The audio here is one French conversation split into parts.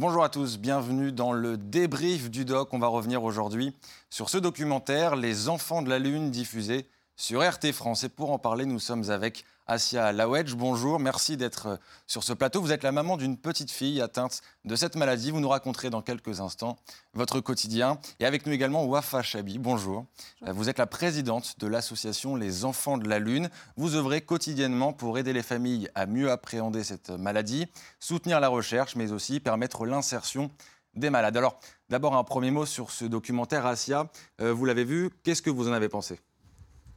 Bonjour à tous, bienvenue dans le débrief du doc. On va revenir aujourd'hui sur ce documentaire Les enfants de la Lune diffusé sur RT France. Et pour en parler, nous sommes avec Asia Lawedge. Bonjour, merci d'être euh, sur ce plateau. Vous êtes la maman d'une petite fille atteinte de cette maladie. Vous nous raconterez dans quelques instants votre quotidien. Et avec nous également Wafa Chabi. Bonjour. Euh, vous êtes la présidente de l'association Les Enfants de la Lune. Vous œuvrez quotidiennement pour aider les familles à mieux appréhender cette maladie, soutenir la recherche, mais aussi permettre l'insertion des malades. Alors, d'abord un premier mot sur ce documentaire, Asia. Euh, vous l'avez vu, qu'est-ce que vous en avez pensé?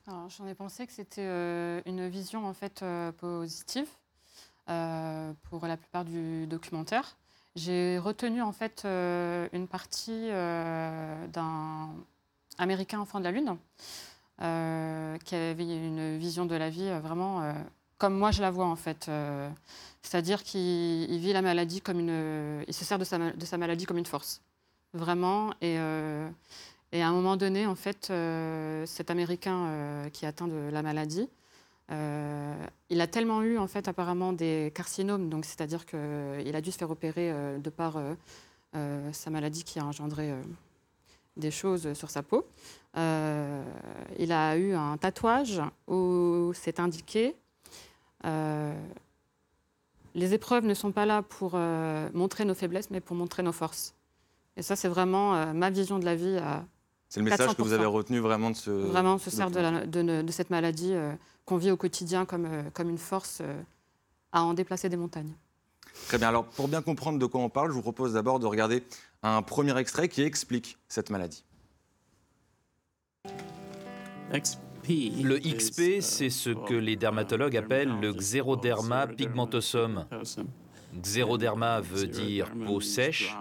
J'en ai pensé que c'était euh, une vision en fait euh, positive euh, pour la plupart du documentaire. J'ai retenu en fait une partie d'un américain enfant de la lune qui avait une vision de la vie vraiment comme moi je la vois en fait. C'est-à-dire qu'il vit la maladie comme une, il se sert de sa, de sa maladie comme une force, vraiment et et à un moment donné, en fait, euh, cet Américain euh, qui est atteint de la maladie, euh, il a tellement eu, en fait, apparemment des carcinomes, donc c'est-à-dire qu'il a dû se faire opérer de par sa maladie qui a engendré des choses sur sa peau. il a eu un tatouage où c'est indiqué les épreuves ne sont pas là pour montrer nos faiblesses, mais pour montrer nos forces. Et ça, c'est vraiment ma vision de la vie c'est le message que vous avez retenu vraiment de ce. Vraiment, on se sert de, cette maladie euh, qu'on vit au quotidien comme, euh, comme une force euh, à en déplacer des montagnes. Très bien. Alors, pour bien comprendre de quoi on parle, je vous propose d'abord de regarder un premier extrait qui explique cette maladie. Le XP, c'est ce que les dermatologues appellent le xéroderma pigmentosum. Xéroderma veut dire peau sèche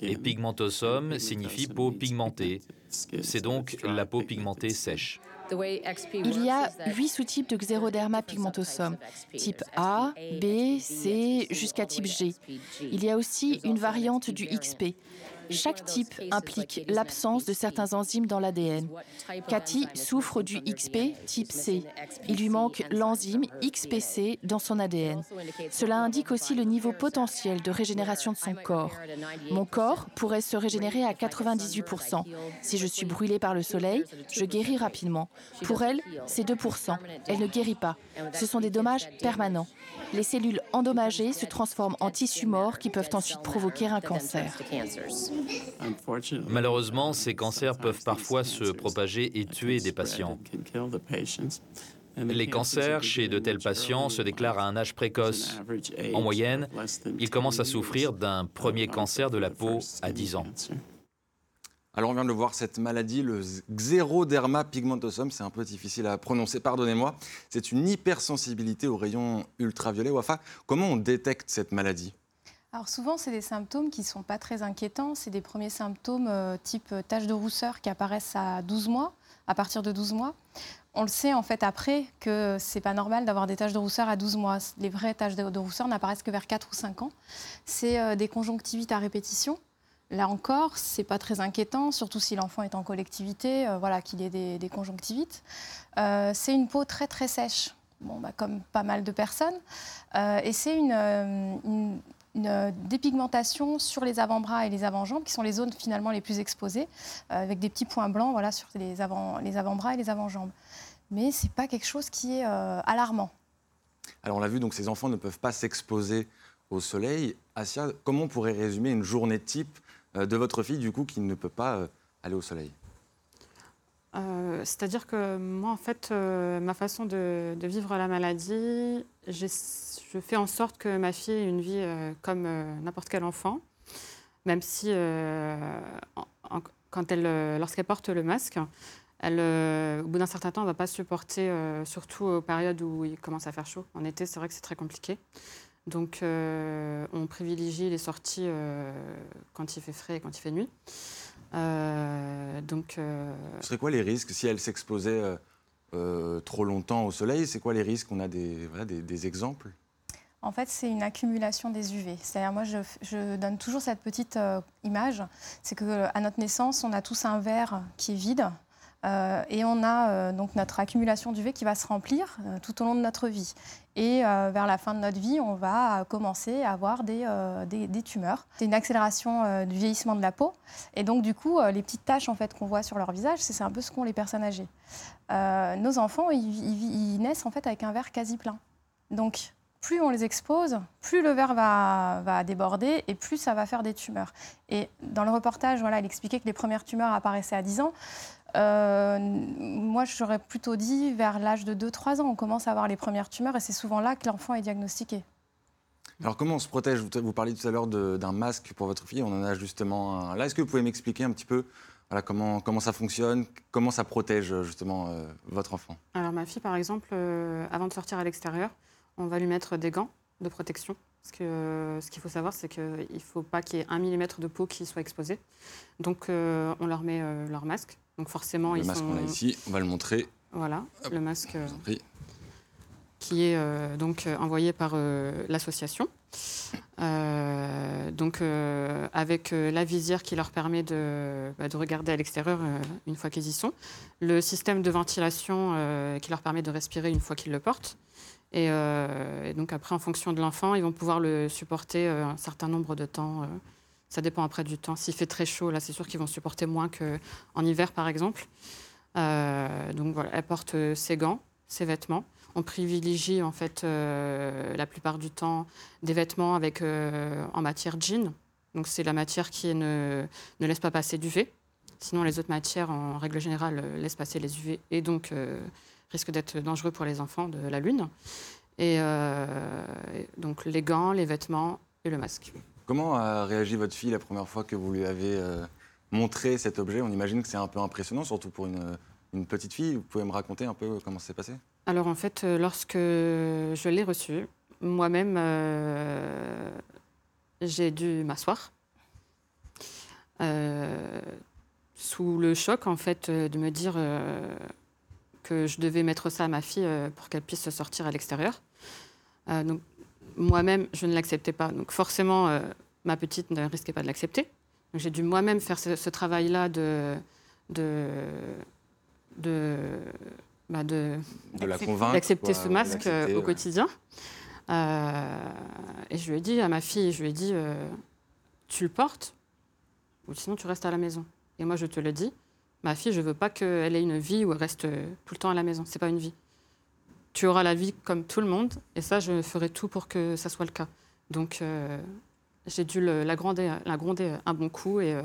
et pigmentosum signifie peau pigmentée. C'est donc la peau pigmentée sèche. Il y a huit sous-types de xéroderma pigmentosum, type A, B, C jusqu'à type G. Il y a aussi une variante du XP. Chaque type implique l'absence de certains enzymes dans l'ADN. Cathy souffre du XP type C. Il lui manque l'enzyme XPC dans son ADN. Cela indique aussi le niveau potentiel de régénération de son corps. Mon corps pourrait se régénérer à 98%. Si je suis brûlée par le soleil, je guéris rapidement. Pour elle, c'est 2%. Elle ne guérit pas. Ce sont des dommages permanents. Les cellules endommagées se transforment en tissus morts qui peuvent ensuite provoquer un cancer. Malheureusement, ces cancers peuvent parfois se propager et tuer des patients. Les cancers chez de tels patients se déclarent à un âge précoce. En moyenne, ils commencent à souffrir d'un premier cancer de la peau à 10 ans. Alors on vient de le voir, cette maladie, le xéroderma pigmentosum, c'est un peu difficile à prononcer, pardonnez-moi. C'est une hypersensibilité aux rayons ultraviolets. Wafa, comment on détecte cette maladie? Alors souvent, c'est des symptômes qui ne sont pas très inquiétants. C'est des premiers symptômes euh, type taches de rousseur qui apparaissent à 12 mois, à partir de 12 mois. On le sait en fait après que c'est pas normal d'avoir des taches de rousseur à 12 mois. Les vraies taches de, rousseur n'apparaissent que vers 4 ou 5 ans. C'est euh, des conjonctivites à répétition. Là encore, c'est pas très inquiétant, surtout si l'enfant est en collectivité, euh, voilà, qu'il ait des, conjonctivites. c'est une peau très très sèche, bah, comme pas mal de personnes. et c'est une une euh, dépigmentation sur les avant-bras et les avant-jambes, qui sont les zones finalement les plus exposées, euh, avec des petits points blancs voilà, sur les, avant, les avant-bras et les avant-jambes. Mais ce n'est pas quelque chose qui est euh, alarmant. Alors on l'a vu, donc ces enfants ne peuvent pas s'exposer au soleil. Asia, comment on pourrait résumer une journée type de votre fille, du coup, qui ne peut pas aller au soleil? C'est-à-dire que moi, en fait, ma façon de, de, vivre la maladie, j'ai je fais en sorte que ma fille ait une vie euh, comme euh, n'importe quel enfant, même si euh, quand elle, lorsqu'elle porte le masque, au bout d'un certain temps, elle ne va pas supporter, surtout aux périodes où il commence à faire chaud. En été, c'est vrai que c'est très compliqué. Donc, on privilégie les sorties quand il fait frais et quand il fait nuit. donc, Ce serait quoi les risques si elle s'exposait trop longtemps au soleil? C'est quoi les risques? On a des, des, des exemples? En fait, c'est une accumulation des UV. C'est-à-dire, moi, je, donne toujours cette petite euh, image. C'est qu'à notre naissance, on a tous un verre qui est vide. et on a donc notre accumulation d'UV qui va se remplir tout au long de notre vie. Et vers la fin de notre vie, on va commencer à avoir des, tumeurs. C'est une accélération du vieillissement de la peau. Et donc, du coup, les petites taches en fait, qu'on voit sur leur visage, c'est un peu ce qu'ont les personnes âgées. nos enfants, ils, ils, ils, naissent en fait avec un verre quasi plein. Donc, plus on les expose, plus le verre va, déborder et plus ça va faire des tumeurs. Et dans le reportage, voilà, il expliquait que les premières tumeurs apparaissaient à 10 ans. Euh, moi, j'aurais plutôt dit vers l'âge de 2-3 ans, on commence à avoir les premières tumeurs et c'est souvent là que l'enfant est diagnostiqué. Alors comment on se protège? Vous parliez tout à l'heure d'un masque pour votre fille, on en a justement un. Là, est-ce que vous pouvez m'expliquer un petit peu voilà, comment, comment ça fonctionne, comment ça protège justement euh, votre enfant? Alors ma fille, par exemple, euh, avant de sortir à l'extérieur, on va lui mettre des gants de protection. Parce que euh, ce qu'il faut savoir, c'est qu'il ne faut pas qu'il y ait un millimètre de peau qui soit exposé. Donc, euh, on leur met euh, leur masque. Donc, forcément, le ils masque qu'on a ici, on va le montrer. Voilà, le masque qui est donc envoyé par l'association. donc, avec la visière qui leur permet de, bah, de regarder à l'extérieur une fois qu'ils y sont. Le système de ventilation qui leur permet de respirer une fois qu'ils le portent euh, et, donc après, en fonction de l'enfant, ils vont pouvoir le supporter euh, un certain nombre de temps. Euh. ça dépend après du temps. S'il fait très chaud, là, c'est sûr qu'ils vont supporter moins qu'en hiver, par exemple. donc voilà, elle porte ses gants, ses vêtements. On privilégie en fait la plupart du temps des vêtements avec en matière jean. Donc c'est la matière qui ne, ne laisse pas passer d'UV. Sinon, les autres matières, en règle générale, laissent passer les UV et donc risque d'être dangereux pour les enfants de la Lune. Euh, et donc les gants, les vêtements et le masque. Comment a réagi votre fille la première fois que vous lui avez euh, montré cet objet? On imagine que c'est un peu impressionnant, surtout pour une, une, petite fille. Vous pouvez me raconter un peu comment ça s'est passé? Alors en fait, euh, lorsque je l'ai reçu, moi-même, j'ai dû m'asseoir. sous le choc, en fait, de me dire que je devais mettre ça à ma fille euh, pour qu'elle puisse sortir à l'extérieur. Euh, donc moi-même, je ne l'acceptais pas. Donc forcément, euh, ma petite ne risquait pas de l'accepter. J'ai dû moi-même faire ce, travail-là de, de, de, bah de, d'accepter ce masque au quotidien. et je lui ai dit à ma fille, je lui ai dit, tu le portes ou sinon tu restes à la maison. Et moi, je te le dis, Ma fille, je veux pas qu'elle ait une vie où elle reste euh, tout le temps à la maison. C'est pas une vie. Tu auras la vie comme tout le monde, et ça, je ferai tout pour que ça soit le cas. Donc, euh, j'ai dû la, gronder, la gronder un bon coup, et, euh,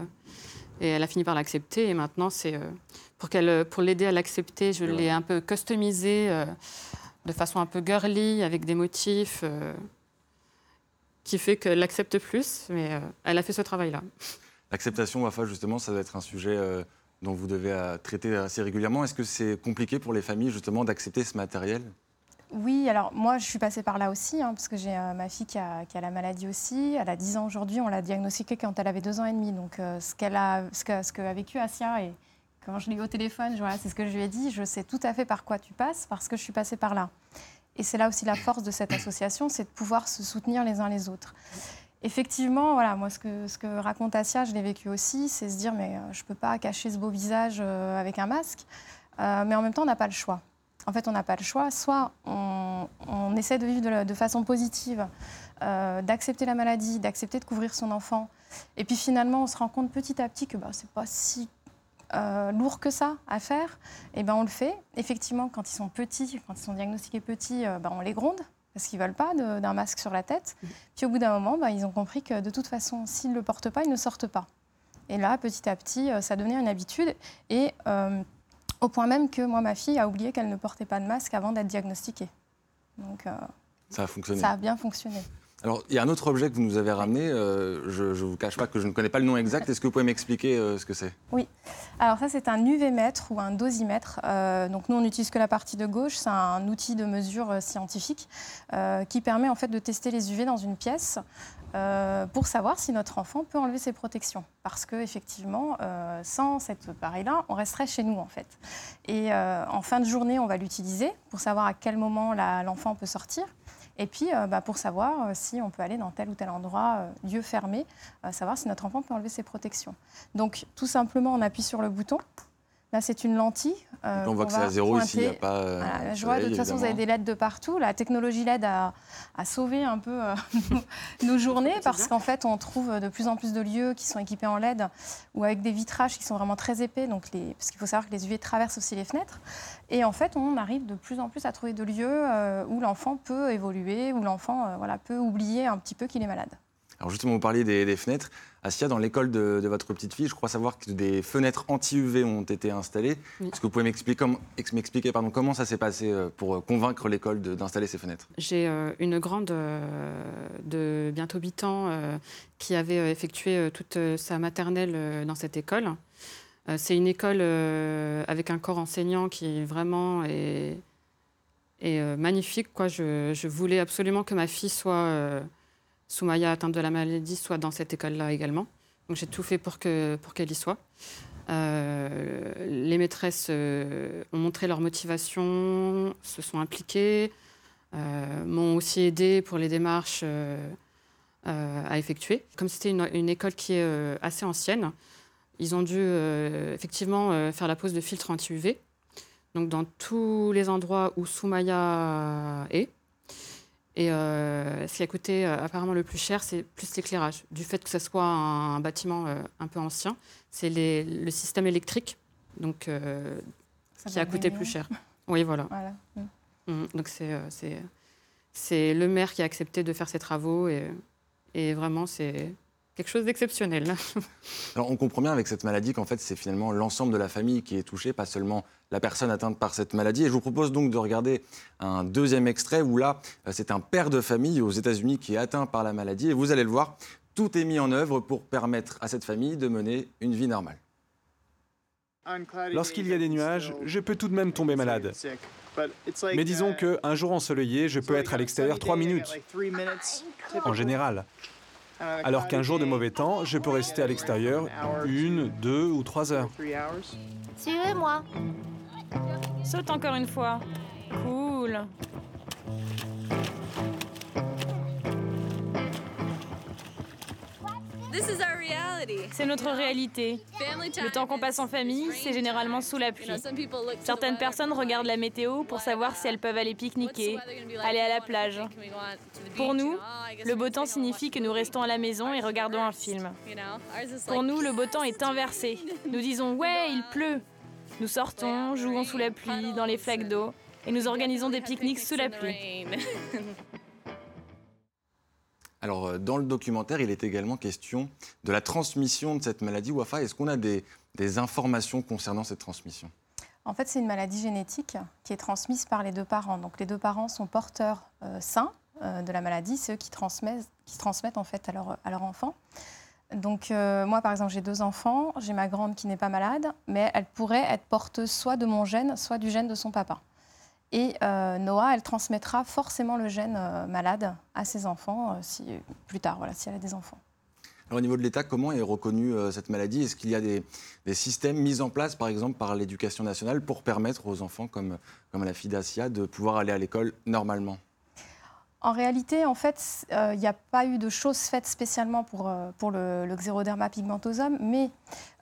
et elle a fini par l'accepter. Et maintenant, c'est pour qu'elle, pour l'aider à l'accepter, je l'ai un peu customisé de façon un peu girly, avec des motifs qui fait qu'elle l'accepte plus. Mais elle a fait ce travail-là. L'acceptation, Wafa, justement, ça doit être un sujet dont vous devez euh, traiter assez régulièrement. Est-ce que c'est compliqué pour les familles justement d'accepter ce matériel? Oui, alors moi je suis passée par là aussi, hein, parce que j'ai euh, ma fille qui a, la maladie aussi. Elle a 10 ans aujourd'hui, on l'a diagnostiquée quand elle avait 2 ans et demi. Donc euh, ce qu'elle a, ce que, ce que a vécu Asia, et quand je l'ai eu au téléphone, c'est ce que je lui ai dit, je sais tout à fait par quoi tu passes, parce que je suis passée par là. Et c'est là aussi la force de cette association, c'est de pouvoir se soutenir les uns les autres effectivement, voilà, ce que, raconte Asia, je l'ai vécu aussi, c'est se dire, mais euh, je ne peux pas cacher ce beau visage euh, avec un masque. Euh, mais en même temps, on n'a pas le choix. En fait, on n'a pas le choix. Soit on, essaie de vivre de, façon positive, d'accepter la maladie, d'accepter de couvrir son enfant. Et puis finalement, on se rend compte petit à petit que bah, ce n'est pas si lourd que ça à faire. Et ben, on le fait. Effectivement, quand ils sont petits, quand ils sont diagnostiqués petits, ben, on les gronde parce qu'ils ne veulent pas d'un masque sur la tête. Mmh. Puis au bout d'un moment, bah, ils ont compris que de toute façon, s'ils ne le portent pas, ils ne sortent pas. Et là, petit à petit, euh, ça devenait une habitude. Et euh, au point même que moi, ma fille a oublié qu'elle ne portait pas de masque avant d'être diagnostiquée. Donc, euh, ça a fonctionné. Ça a bien fonctionné. Alors, il y a un autre objet que vous nous avez ramené. Euh, je ne vous cache pas que je ne connais pas le nom exact. Est-ce que vous pouvez m'expliquer euh, ce que c'est? Oui. Alors, ça, c'est un UV-mètre ou un dosimètre. Euh, donc, nous, on n'utilise que la partie de gauche. C'est un outil de mesure scientifique qui permet en fait de tester les UV dans une pièce pour savoir si notre enfant peut enlever ses protections. Parce qu'effectivement, sans cet appareil-là, on resterait chez nous, en fait. Et en fin de journée, on va l'utiliser pour savoir à quel moment l'enfant peut sortir. Et puis, euh, bah, pour savoir euh, si on peut aller dans tel ou tel endroit, euh, lieu fermé, savoir si notre enfant peut enlever ses protections. Donc, tout simplement, on appuie sur le bouton. Là, c'est une lentille. Euh, on voit que c'est à zéro ici, il n'y a pas. Euh, je vois, de toute façon, vous avez des LED de partout. La technologie LED a, sauvé un peu euh, nos journées parce qu'en fait, on trouve de plus en plus de lieux qui sont équipés en LED ou avec des vitrages qui sont vraiment très épais. Donc les, parce qu'il faut savoir que les UV traversent aussi les fenêtres. Et en fait, on arrive de plus en plus à trouver de lieux où l'enfant peut évoluer, où l'enfant voilà, peut oublier un petit peu qu'il est malade. Alors justement, vous parliez des, fenêtres. Assia, dans l'école de, votre petite fille, je crois savoir que des fenêtres anti-UV ont été installées. Est-ce que vous pouvez m'expliquer comment, comment ça s'est passé euh, pour euh, convaincre l'école d'installer ces fenêtres? J'ai euh, une grande de bientôt 8 ans qui avait effectué toute sa maternelle dans cette école. C'est une école avec un corps enseignant qui vraiment est, magnifique. Quoi. Je, je, voulais absolument que ma fille soit Soumaya atteinte de la maladie soit dans cette école-là également. Donc j'ai tout fait pour qu'elle pour qu'elle y soit. Euh, les maîtresses euh, ont montré leur motivation, se sont impliquées, euh, m'ont aussi aidé pour les démarches à effectuer. Comme c'était une, école qui est assez ancienne, ils ont dû effectivement faire la pose de filtre anti-UV. Donc dans tous les endroits où Soumaya est, et euh, ce qui a coûté euh, apparemment le plus cher, c'est plus l'éclairage. Du fait que ce soit un, bâtiment euh, un peu ancien, c'est le système électrique donc, qui a coûté plus cher. Oui, voilà. Mmh. Donc c'est le maire qui a accepté de faire ces travaux et, et vraiment c'est quelque chose d'exceptionnel. Alors on comprend bien avec cette maladie qu'en fait c'est finalement l'ensemble de la famille qui est touchée, pas seulement la personne atteinte par cette maladie. Et je vous propose donc de regarder un deuxième extrait où là euh, c'est un père de famille aux États-Unis qui est atteint par la maladie et vous allez le voir, tout est mis en œuvre pour permettre à cette famille de mener une vie normale. Lorsqu'il y a des nuages, je peux tout de même tomber malade. Mais disons qu'un jour ensoleillé, je peux être à l'extérieur trois minutes, en général. Alors qu'un jour de mauvais temps, je peux rester à l'extérieur une, deux ou trois heures. Suivez-moi. Saute encore une fois. Cool. C'est notre réalité. Le temps qu'on passe en famille, c'est généralement sous la pluie. Certaines personnes regardent la météo pour savoir si elles peuvent aller pique-niquer, aller à la plage. Pour nous, le beau temps signifie que nous restons à la maison et regardons un film. Pour nous, le beau temps est inversé. Nous disons Ouais, il pleut. Nous sortons, jouons sous la pluie, dans les flaques d'eau, et nous organisons des pique-niques sous la pluie. Alors, euh, dans le documentaire, il est également question de la transmission de cette maladie. Wafa, est-ce qu'on a des, informations concernant cette transmission? En fait, c'est une maladie génétique qui est transmise par les deux parents. Donc, les deux parents sont porteurs euh, sains euh, de la maladie, ceux qui transmettent, qui transmettent en fait à leur, à enfant. Donc, moi, par exemple, j'ai deux enfants. J'ai ma grande qui n'est pas malade, mais elle pourrait être porteuse soit de mon gène, soit du gène de son papa. Et euh, Noah, elle transmettra forcément le gène euh, malade à ses enfants euh, si, plus tard, voilà, si elle a des enfants. Alors, au niveau de l'État, comment est reconnue cette maladie? Est-ce qu'il y a des, systèmes mis en place, par exemple, par l'éducation nationale pour permettre aux enfants, comme, comme la fille d'Asia, de pouvoir aller à l'école normalement? En réalité, en fait, il n'y a pas eu de choses faites spécialement pour, pour le, le xéroderma pigmentosum, mais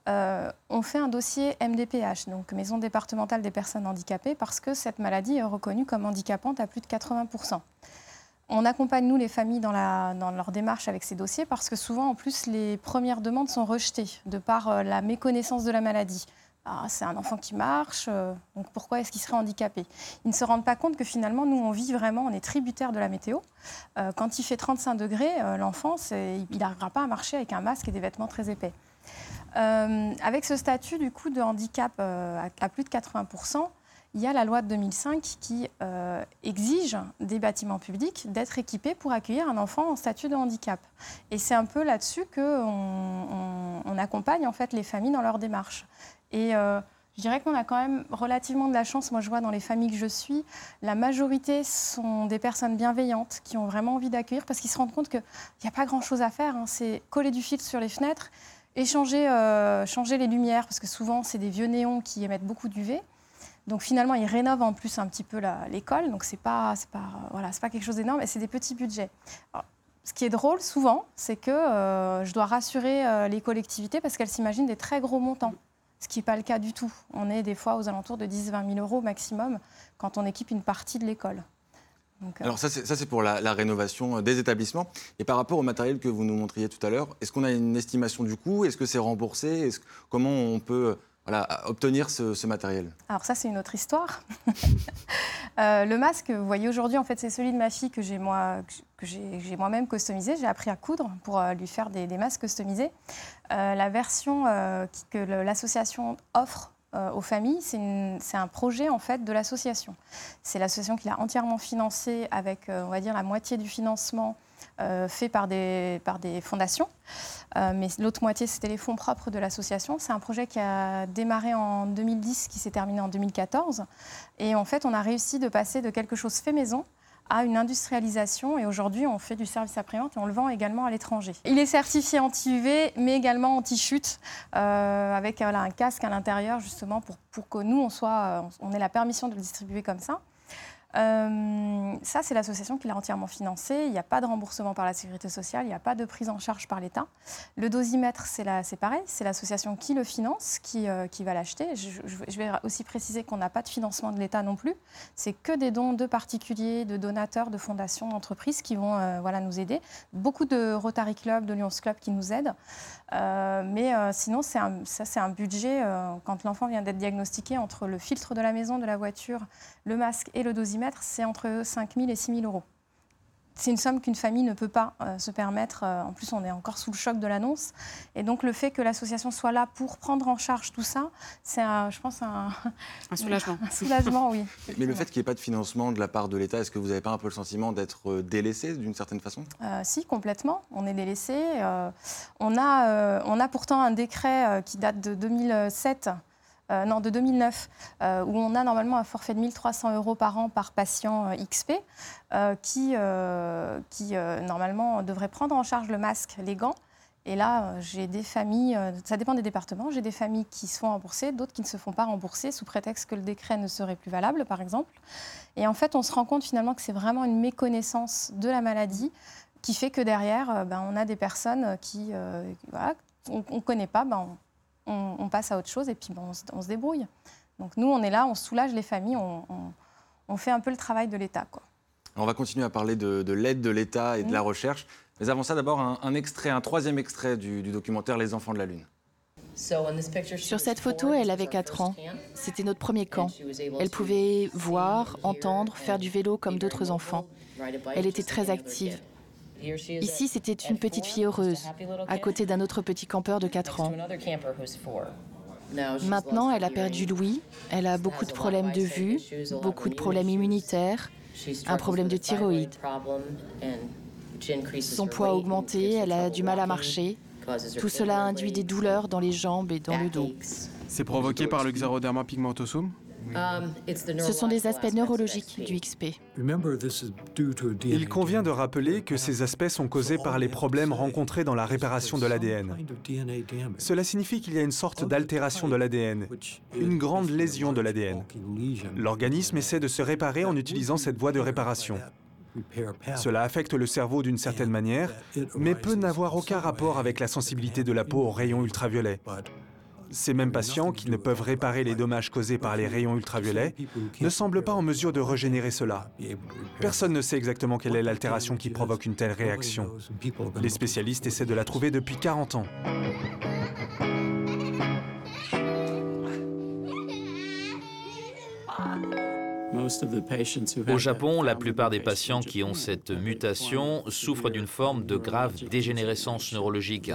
euh, on fait un dossier MDPH, donc Maison départementale des personnes handicapées, parce que cette maladie est reconnue comme handicapante à plus de 80%. On accompagne, nous, les familles dans, leur démarche avec ces dossiers, parce que souvent, en plus, les premières demandes sont rejetées de par euh, la méconnaissance de la maladie. Ah, c'est un enfant qui marche, euh, donc pourquoi est-ce qu'il serait handicapé? Ils ne se rendent pas compte que finalement, nous, on vit vraiment, on est tributaire de la météo. quand il fait 35 degrés, l'enfant, il n'arrivera pas à marcher avec un masque et des vêtements très épais. Euh, avec ce statut du coup de handicap euh, à, plus de 80%, il y a la loi de 2005 qui euh, exige des bâtiments publics d'être équipés pour accueillir un enfant en statut de handicap. Et c'est un peu là-dessus qu'on on, accompagne en fait les familles dans leur démarche. Et je dirais qu'on a quand même relativement de la chance. Moi, je vois dans les familles que je suis, la majorité sont des personnes bienveillantes qui ont vraiment envie d'accueillir parce qu'ils se rendent compte qu'il n'y a pas grand-chose à faire. Hein. C'est coller du filtre sur les fenêtres et euh, changer, les lumières, parce que souvent, c'est des vieux néons qui émettent beaucoup d'UV. Donc finalement, ils rénovent en plus un petit peu l'école. Donc c'est pas, pas, voilà, pas quelque chose d'énorme, et c'est des petits budgets. ce qui est drôle souvent, c'est que euh, je dois rassurer euh, les collectivités parce qu'elles s'imaginent des très gros montants. ce qui n'est pas le cas du tout. On est des fois aux alentours de 10-20 000 euros maximum quand on équipe une partie de l'école. Euh, Alors ça, c'est pour la, rénovation euh, des établissements. Et par rapport au matériel que vous nous montriez tout à l'heure, est-ce qu'on a une estimation du coût? Est-ce que c'est remboursé? Comment on peut obtenir ce, matériel? Alors ça, c'est une autre histoire. Euh, le masque, vous voyez aujourd'hui, en fait, c'est celui de ma fille que j'ai moi, moi-même customisé. J'ai appris à coudre pour lui faire des, masques customisés. la version que l'association offre euh, aux familles, c'est un projet en fait de l'association. C'est l'association qui l'a entièrement financé avec, euh, on va dire, la moitié du financement euh, fait par des, par des fondations. mais l'autre moitié, c'était les fonds propres de l'association. C'est un projet qui a démarré en 2010, qui s'est terminé en 2014. Et en fait, on a réussi de passer de quelque chose fait maison à une industrialisation et aujourd'hui on fait du service après-vente et on le vend également à l'étranger. Il est certifié anti-UV mais également anti-chute euh, avec un casque à l'intérieur justement pour, pour, que nous on, soit, on ait la permission de le distribuer comme ça. Euh, ça, c'est l'association qui l'a entièrement financé. Il n'y a pas de remboursement par la sécurité sociale, il n'y a pas de prise en charge par l'État. Le dosimètre, c'est pareil, c'est l'association qui le finance, qui, euh, va l'acheter. Je, je, vais aussi préciser qu'on n'a pas de financement de l'État non plus. C'est que des dons de particuliers, de donateurs, de fondations, d'entreprises qui vont euh, voilà, nous aider. Beaucoup de Rotary Club, de Lions Club qui nous aident. Mais sinon, c'est un, ça, c'est un budget, quand l'enfant vient d'être diagnostiqué, entre le filtre de la maison, de la voiture, le masque et le dosimètre, c'est entre 5 000 et 6 000 euros. C'est une somme qu'une famille ne peut pas euh, se permettre. Euh, en plus, on est encore sous le choc de l'annonce. Et donc, le fait que l'association soit là pour prendre en charge tout ça, c'est, je pense, un, un soulagement. un soulagement, oui. Mais le fait qu'il n'y ait pas de financement de la part de l'État, est-ce que vous n'avez pas un peu le sentiment d'être euh, délaissé d'une certaine façon? Si, complètement. On est délaissé. on, a, on a pourtant un décret qui date de 2007 euh, non, de 2009, euh, où on a normalement un forfait de 1300 euros par an par patient euh, XP, qui, qui normalement devrait prendre en charge le masque, les gants. Et là, j'ai des familles, ça dépend des départements, j'ai des familles qui se font rembourser, d'autres qui ne se font pas rembourser sous prétexte que le décret ne serait plus valable, par exemple. Et en fait, on se rend compte finalement que c'est vraiment une méconnaissance de la maladie qui fait que derrière, ben, on a des personnes qui, on ne connaît pas, ben, passe à autre chose et puis on, se, débrouille. Donc nous, on est là, on soulage les familles, on, fait un peu le travail de l'État. On va continuer à parler de, l'aide de l'État et de la recherche. Mais avant ça, d'abord, un, extrait, un troisième extrait du, documentaire Les enfants de la Lune. Sur cette photo, elle avait 4 ans. C'était notre premier camp. Elle pouvait voir, entendre, faire du vélo comme d'autres enfants. Elle était très active. Ici, c'était une petite fille heureuse, à côté d'un autre petit campeur de 4 ans. Maintenant, elle a perdu l'ouïe, elle a beaucoup de problèmes de vue, beaucoup de problèmes immunitaires, un problème de thyroïde. Son poids a augmenté, elle a du mal à marcher. Tout cela induit des douleurs dans les jambes et dans le dos. C'est provoqué par le xeroderma pigmentosum Um, Ce sont des aspects neurologiques du XP. Il convient de rappeler que ces aspects sont causés par les problèmes rencontrés dans la réparation de l'ADN. Cela signifie qu'il y a une sorte d'altération de l'ADN, une grande lésion de l'ADN. L'organisme essaie de se réparer en utilisant cette voie de réparation. Cela affecte le cerveau d'une certaine manière, mais peut n'avoir aucun rapport avec la sensibilité de la peau aux rayons ultraviolets. Ces mêmes patients qui ne peuvent réparer les dommages causés par les rayons ultraviolets ne semblent pas en mesure de régénérer cela. Personne ne sait exactement quelle est l'altération qui provoque une telle réaction. Les spécialistes essaient de la trouver depuis 40 ans. Au Japon, la plupart des patients qui ont cette mutation souffrent d'une forme de grave dégénérescence neurologique.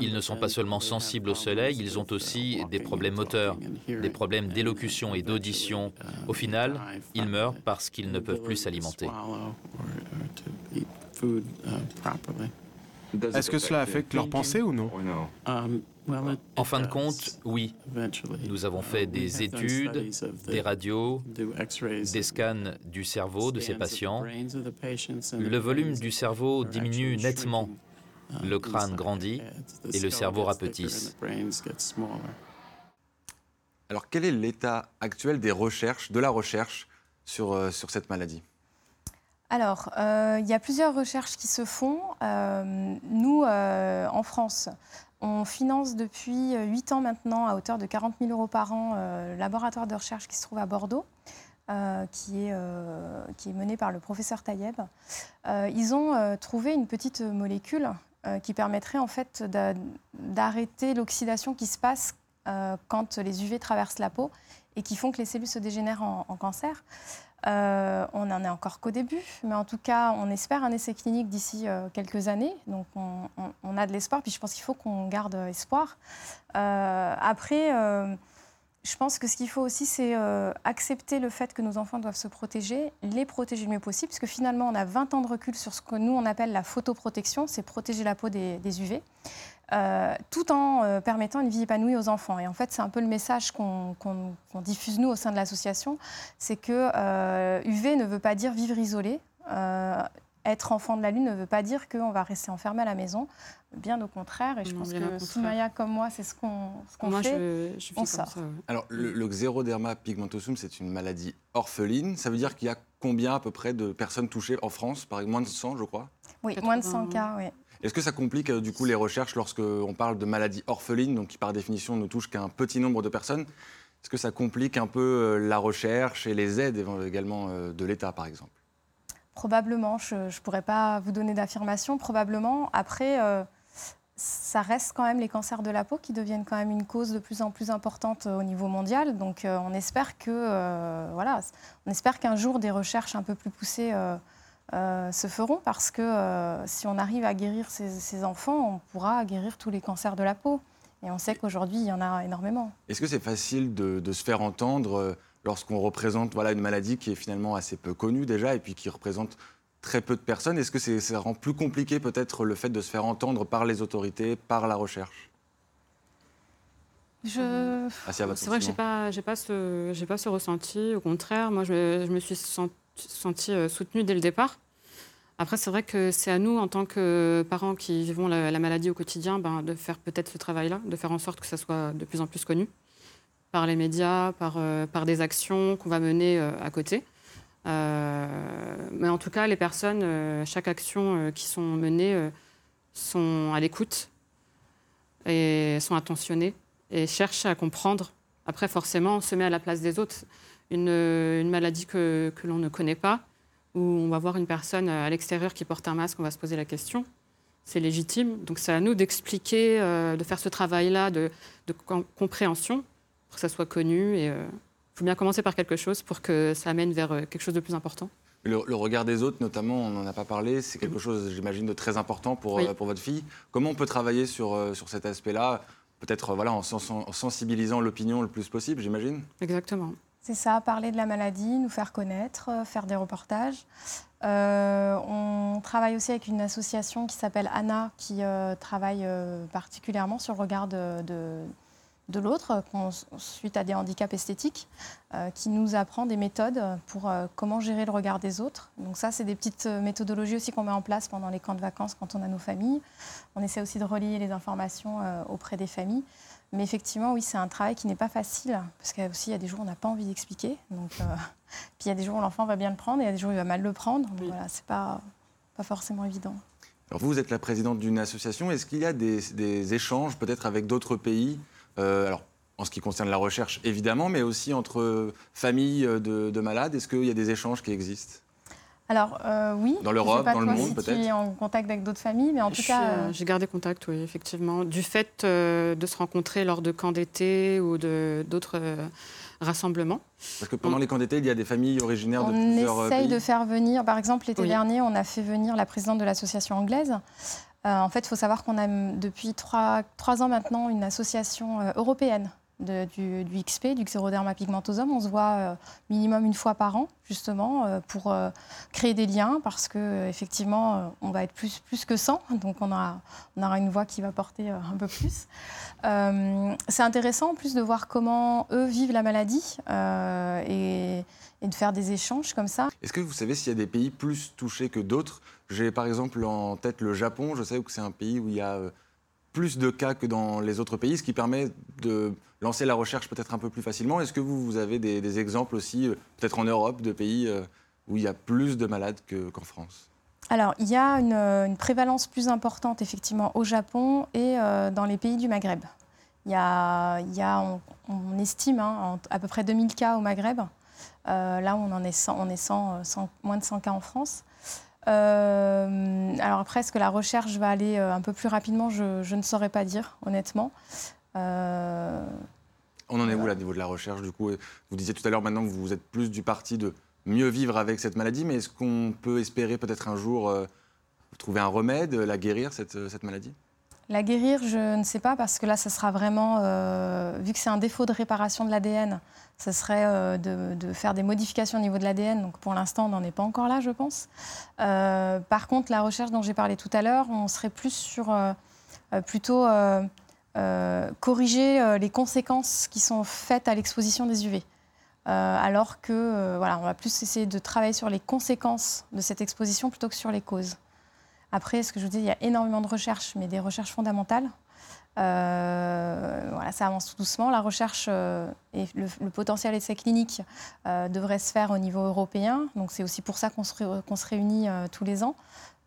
Ils ne sont pas seulement sensibles au soleil, ils ont aussi des problèmes moteurs, des problèmes d'élocution et d'audition. Au final, ils meurent parce qu'ils ne peuvent plus s'alimenter. Est-ce que cela affecte leur pensée ou non? En fin de compte, oui. Nous avons fait des études, des radios, des scans du cerveau de ces patients. Le volume du cerveau diminue nettement. Le crâne grandit et le cerveau rapetisse. Alors quel est l'état actuel des recherches, de la recherche sur, euh, sur cette maladie? Alors, euh, il y a plusieurs recherches qui se font. Euh, nous, en France, On finance depuis 8 ans maintenant, à hauteur de 40 000 euros par an, le laboratoire de recherche qui se trouve à Bordeaux. qui, est, qui est mené par le professeur Tayeb. ils ont trouvé une petite molécule qui permettrait en fait d'arrêter l'oxydation qui se passe quand les UV traversent la peau et qui font que les cellules se dégénèrent en, cancer. Euh, on n'en est encore qu'au début, mais en tout cas, on espère un essai clinique d'ici euh, quelques années. Donc, on, a de l'espoir, puis je pense qu'il faut qu'on garde espoir. Euh, après, je pense que ce qu'il faut aussi, c'est accepter le fait que nos enfants doivent se protéger, les protéger le mieux possible, parce que finalement, on a 20 ans de recul sur ce que nous, on appelle la photoprotection, c'est protéger la peau des UV. Euh, tout en euh, permettant une vie épanouie aux enfants. Et en fait, c'est un peu le message qu'on diffuse nous au sein de l'association, c'est que euh, UV ne veut pas dire vivre isolé. être enfant de la Lune ne veut pas dire qu'on va rester enfermé à la maison. Bien au contraire. Et je pense que Soumaya, comme moi, c'est ce qu'on qu fait. Je, je on sort. Ça, Alors, le, le xéroderma pigmentosum, c'est une maladie orpheline. Ça veut dire qu'il y a combien à peu près de personnes touchées en France? Par exemple, moins de 100, je crois? Oui, moins de 100 cas, oui. Est-ce que ça complique euh, du coup les recherches lorsqu'on parle de maladies orphelines, donc qui par définition ne touchent qu'un petit nombre de personnes? Est-ce que ça complique un peu euh, la recherche et les aides également euh, de l'État par exemple? Probablement, je ne pourrais pas vous donner d'affirmation, probablement. Après, ça reste quand même les cancers de la peau qui deviennent quand même une cause de plus en plus importante au niveau mondial. Donc on espère on espère qu'un jour des recherches un peu plus poussées euh, se feront parce que euh, si on arrive à guérir ces, enfants, on pourra guérir tous les cancers de la peau. Et on sait qu'aujourd'hui, il y en a énormément. Est-ce que c'est facile de, se faire entendre euh, lorsqu'on représente voilà, une maladie qui est finalement assez peu connue déjà et puis qui représente très peu de personnes? Est-ce que ça rend plus compliqué peut-être le fait de se faire entendre par les autorités, par la recherche? Je... Ah, c'est vrai que je n'ai pas, pas, ce, pas ce ressenti. Au contraire, moi, je, je me suis sentie senti euh, soutenu dès le départ. Après, c'est vrai que c'est à nous, en tant que parents qui vivons la, maladie au quotidien, ben, de faire peut-être ce travail-là, de faire en sorte que ça soit de plus en plus connu par les médias, par, euh, par des actions qu'on va mener euh, à côté. mais en tout cas, les personnes, chaque action qui sont menées sont à l'écoute et sont attentionnées et cherchent à comprendre. Après, forcément, on se met à la place des autres une, maladie que, l'on ne connaît pas, où on va voir une personne à l'extérieur qui porte un masque, on va se poser la question. C'est légitime. Donc c'est à nous d'expliquer, euh, de faire ce travail-là de, compréhension pour que ça soit connu. Et il euh, faut bien commencer par quelque chose pour que ça amène vers euh, quelque chose de plus important. Le, regard des autres, notamment, on n'en a pas parlé, c'est quelque chose, j'imagine, de très important pour, pour votre fille. Comment on peut travailler sur, sur cet aspect-là Peut-être voilà, en sensibilisant l'opinion le plus possible, j'imagine? Exactement. C'est ça, parler de la maladie, nous faire connaître, euh, faire des reportages. Euh, on travaille aussi avec une association qui s'appelle ANA, qui euh, travaille particulièrement sur le regard de, de, l'autre, suite à des handicaps esthétiques, qui nous apprend des méthodes pour comment gérer le regard des autres. Donc ça, c'est des petites méthodologies aussi qu'on met en place pendant les camps de vacances quand on a nos familles. On essaie aussi de relier les informations auprès des familles. Mais effectivement, oui, c'est un travail qui n'est pas facile, parce qu'il y a des jours où on n'a pas envie d'expliquer. Donc, euh, puis il y a des jours où l'enfant va bien le prendre, et il y a des jours où il va mal le prendre. Donc voilà, c'est pas, pas forcément évident. Alors vous, vous êtes la présidente d'une association. Est-ce qu'il y a des, échanges peut-être avec d'autres pays euh, Alors, en ce qui concerne la recherche, évidemment, mais aussi entre familles de, de malades? Est-ce qu'il y a des échanges qui existent? Alors euh, oui. Dans l'Europe, dans le monde peut-être. Tu es en contact avec d'autres familles, mais en tout cas. Euh, j'ai gardé contact, oui, effectivement, du fait euh, de se rencontrer lors de camps d'été ou d'autres rassemblements. Parce que pendant les camps d'été, il y a des familles originaires de plusieurs pays. On essaye de faire venir, par exemple, l'été dernier, on a fait venir la présidente de l'association anglaise. en fait, il faut savoir qu'on a depuis trois, trois, ans maintenant une association européenne du, XP, du xéroderma pigmentosum. On se voit euh, minimum une fois par an, justement, euh, pour euh, créer des liens, parce qu'effectivement, on va être plus, plus que 100, donc on, a, on aura une voix qui va porter un peu plus. C'est intéressant, en plus, de voir comment eux vivent la maladie et, et de faire des échanges comme ça. Est-ce que vous savez s'il y a des pays plus touchés que d'autres? J'ai par exemple en tête le Japon, je sais que c'est un pays où il y a plus de cas que dans les autres pays, ce qui permet de lancer la recherche peut-être un peu plus facilement. Est-ce que vous, avez des, exemples aussi, euh, peut-être en Europe, de pays euh, où il y a plus de malades qu'en France? Alors, il y a une, prévalence plus importante, effectivement, au Japon et dans les pays du Maghreb. Il y a, on, estime hein, à peu près 2000 cas au Maghreb. là, on en est, 100, on est 100, moins de 100 cas en France. Alors après, est-ce que la recherche va aller un peu plus rapidement? Je, je, ne saurais pas dire, honnêtement. On en est où là, au niveau de la recherche Du coup, vous disiez tout à l'heure maintenant que vous êtes plus du parti de mieux vivre avec cette maladie, mais est-ce qu'on peut espérer peut-être un jour euh, trouver un remède, la guérir, cette, euh, cette, maladie? La guérir, je ne sais pas, parce que là, ça sera vraiment, euh, vu que c'est un défaut de réparation de l'ADN, ce serait de, faire des modifications au niveau de l'ADN. Donc pour l'instant, on n'en est pas encore là, je pense. par contre, la recherche dont j'ai parlé tout à l'heure, on serait plus sur plutôt euh, corriger euh, les conséquences qui sont faites à l'exposition des UV. Euh, alors que voilà, on va plus essayer de travailler sur les conséquences de cette exposition plutôt que sur les causes. Après, ce que je vous dis, il y a énormément de recherches, mais des recherches fondamentales. voilà, ça avance tout doucement. La recherche et le, potentiel essai clinique devrait se faire au niveau européen. Donc c'est aussi pour ça qu'on se, réunit tous les ans.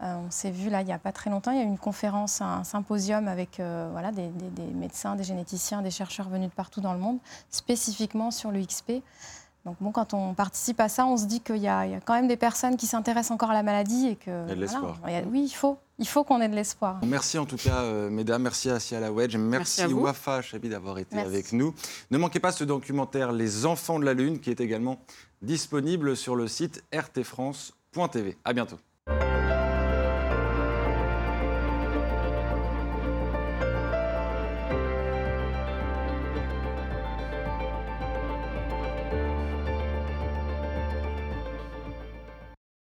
Euh, on s'est vu là il n'y a pas très longtemps, il y a eu une conférence, un symposium avec euh, voilà, des, médecins, des généticiens, des chercheurs venus de partout dans le monde, spécifiquement sur le XP. Donc bon, quand on participe à ça, on se dit qu'il y, a quand même des personnes qui s'intéressent encore à la maladie et que. Il y a de l'espoir. oui, il faut. Il faut qu'on ait de l'espoir. Merci en tout cas, euh, mesdames. Merci à Sia Wedge. Merci, merci Wafa Chabi d'avoir été avec nous. Ne manquez pas ce documentaire Les Enfants de la Lune qui est également disponible sur le site rtfrance.tv. À bientôt.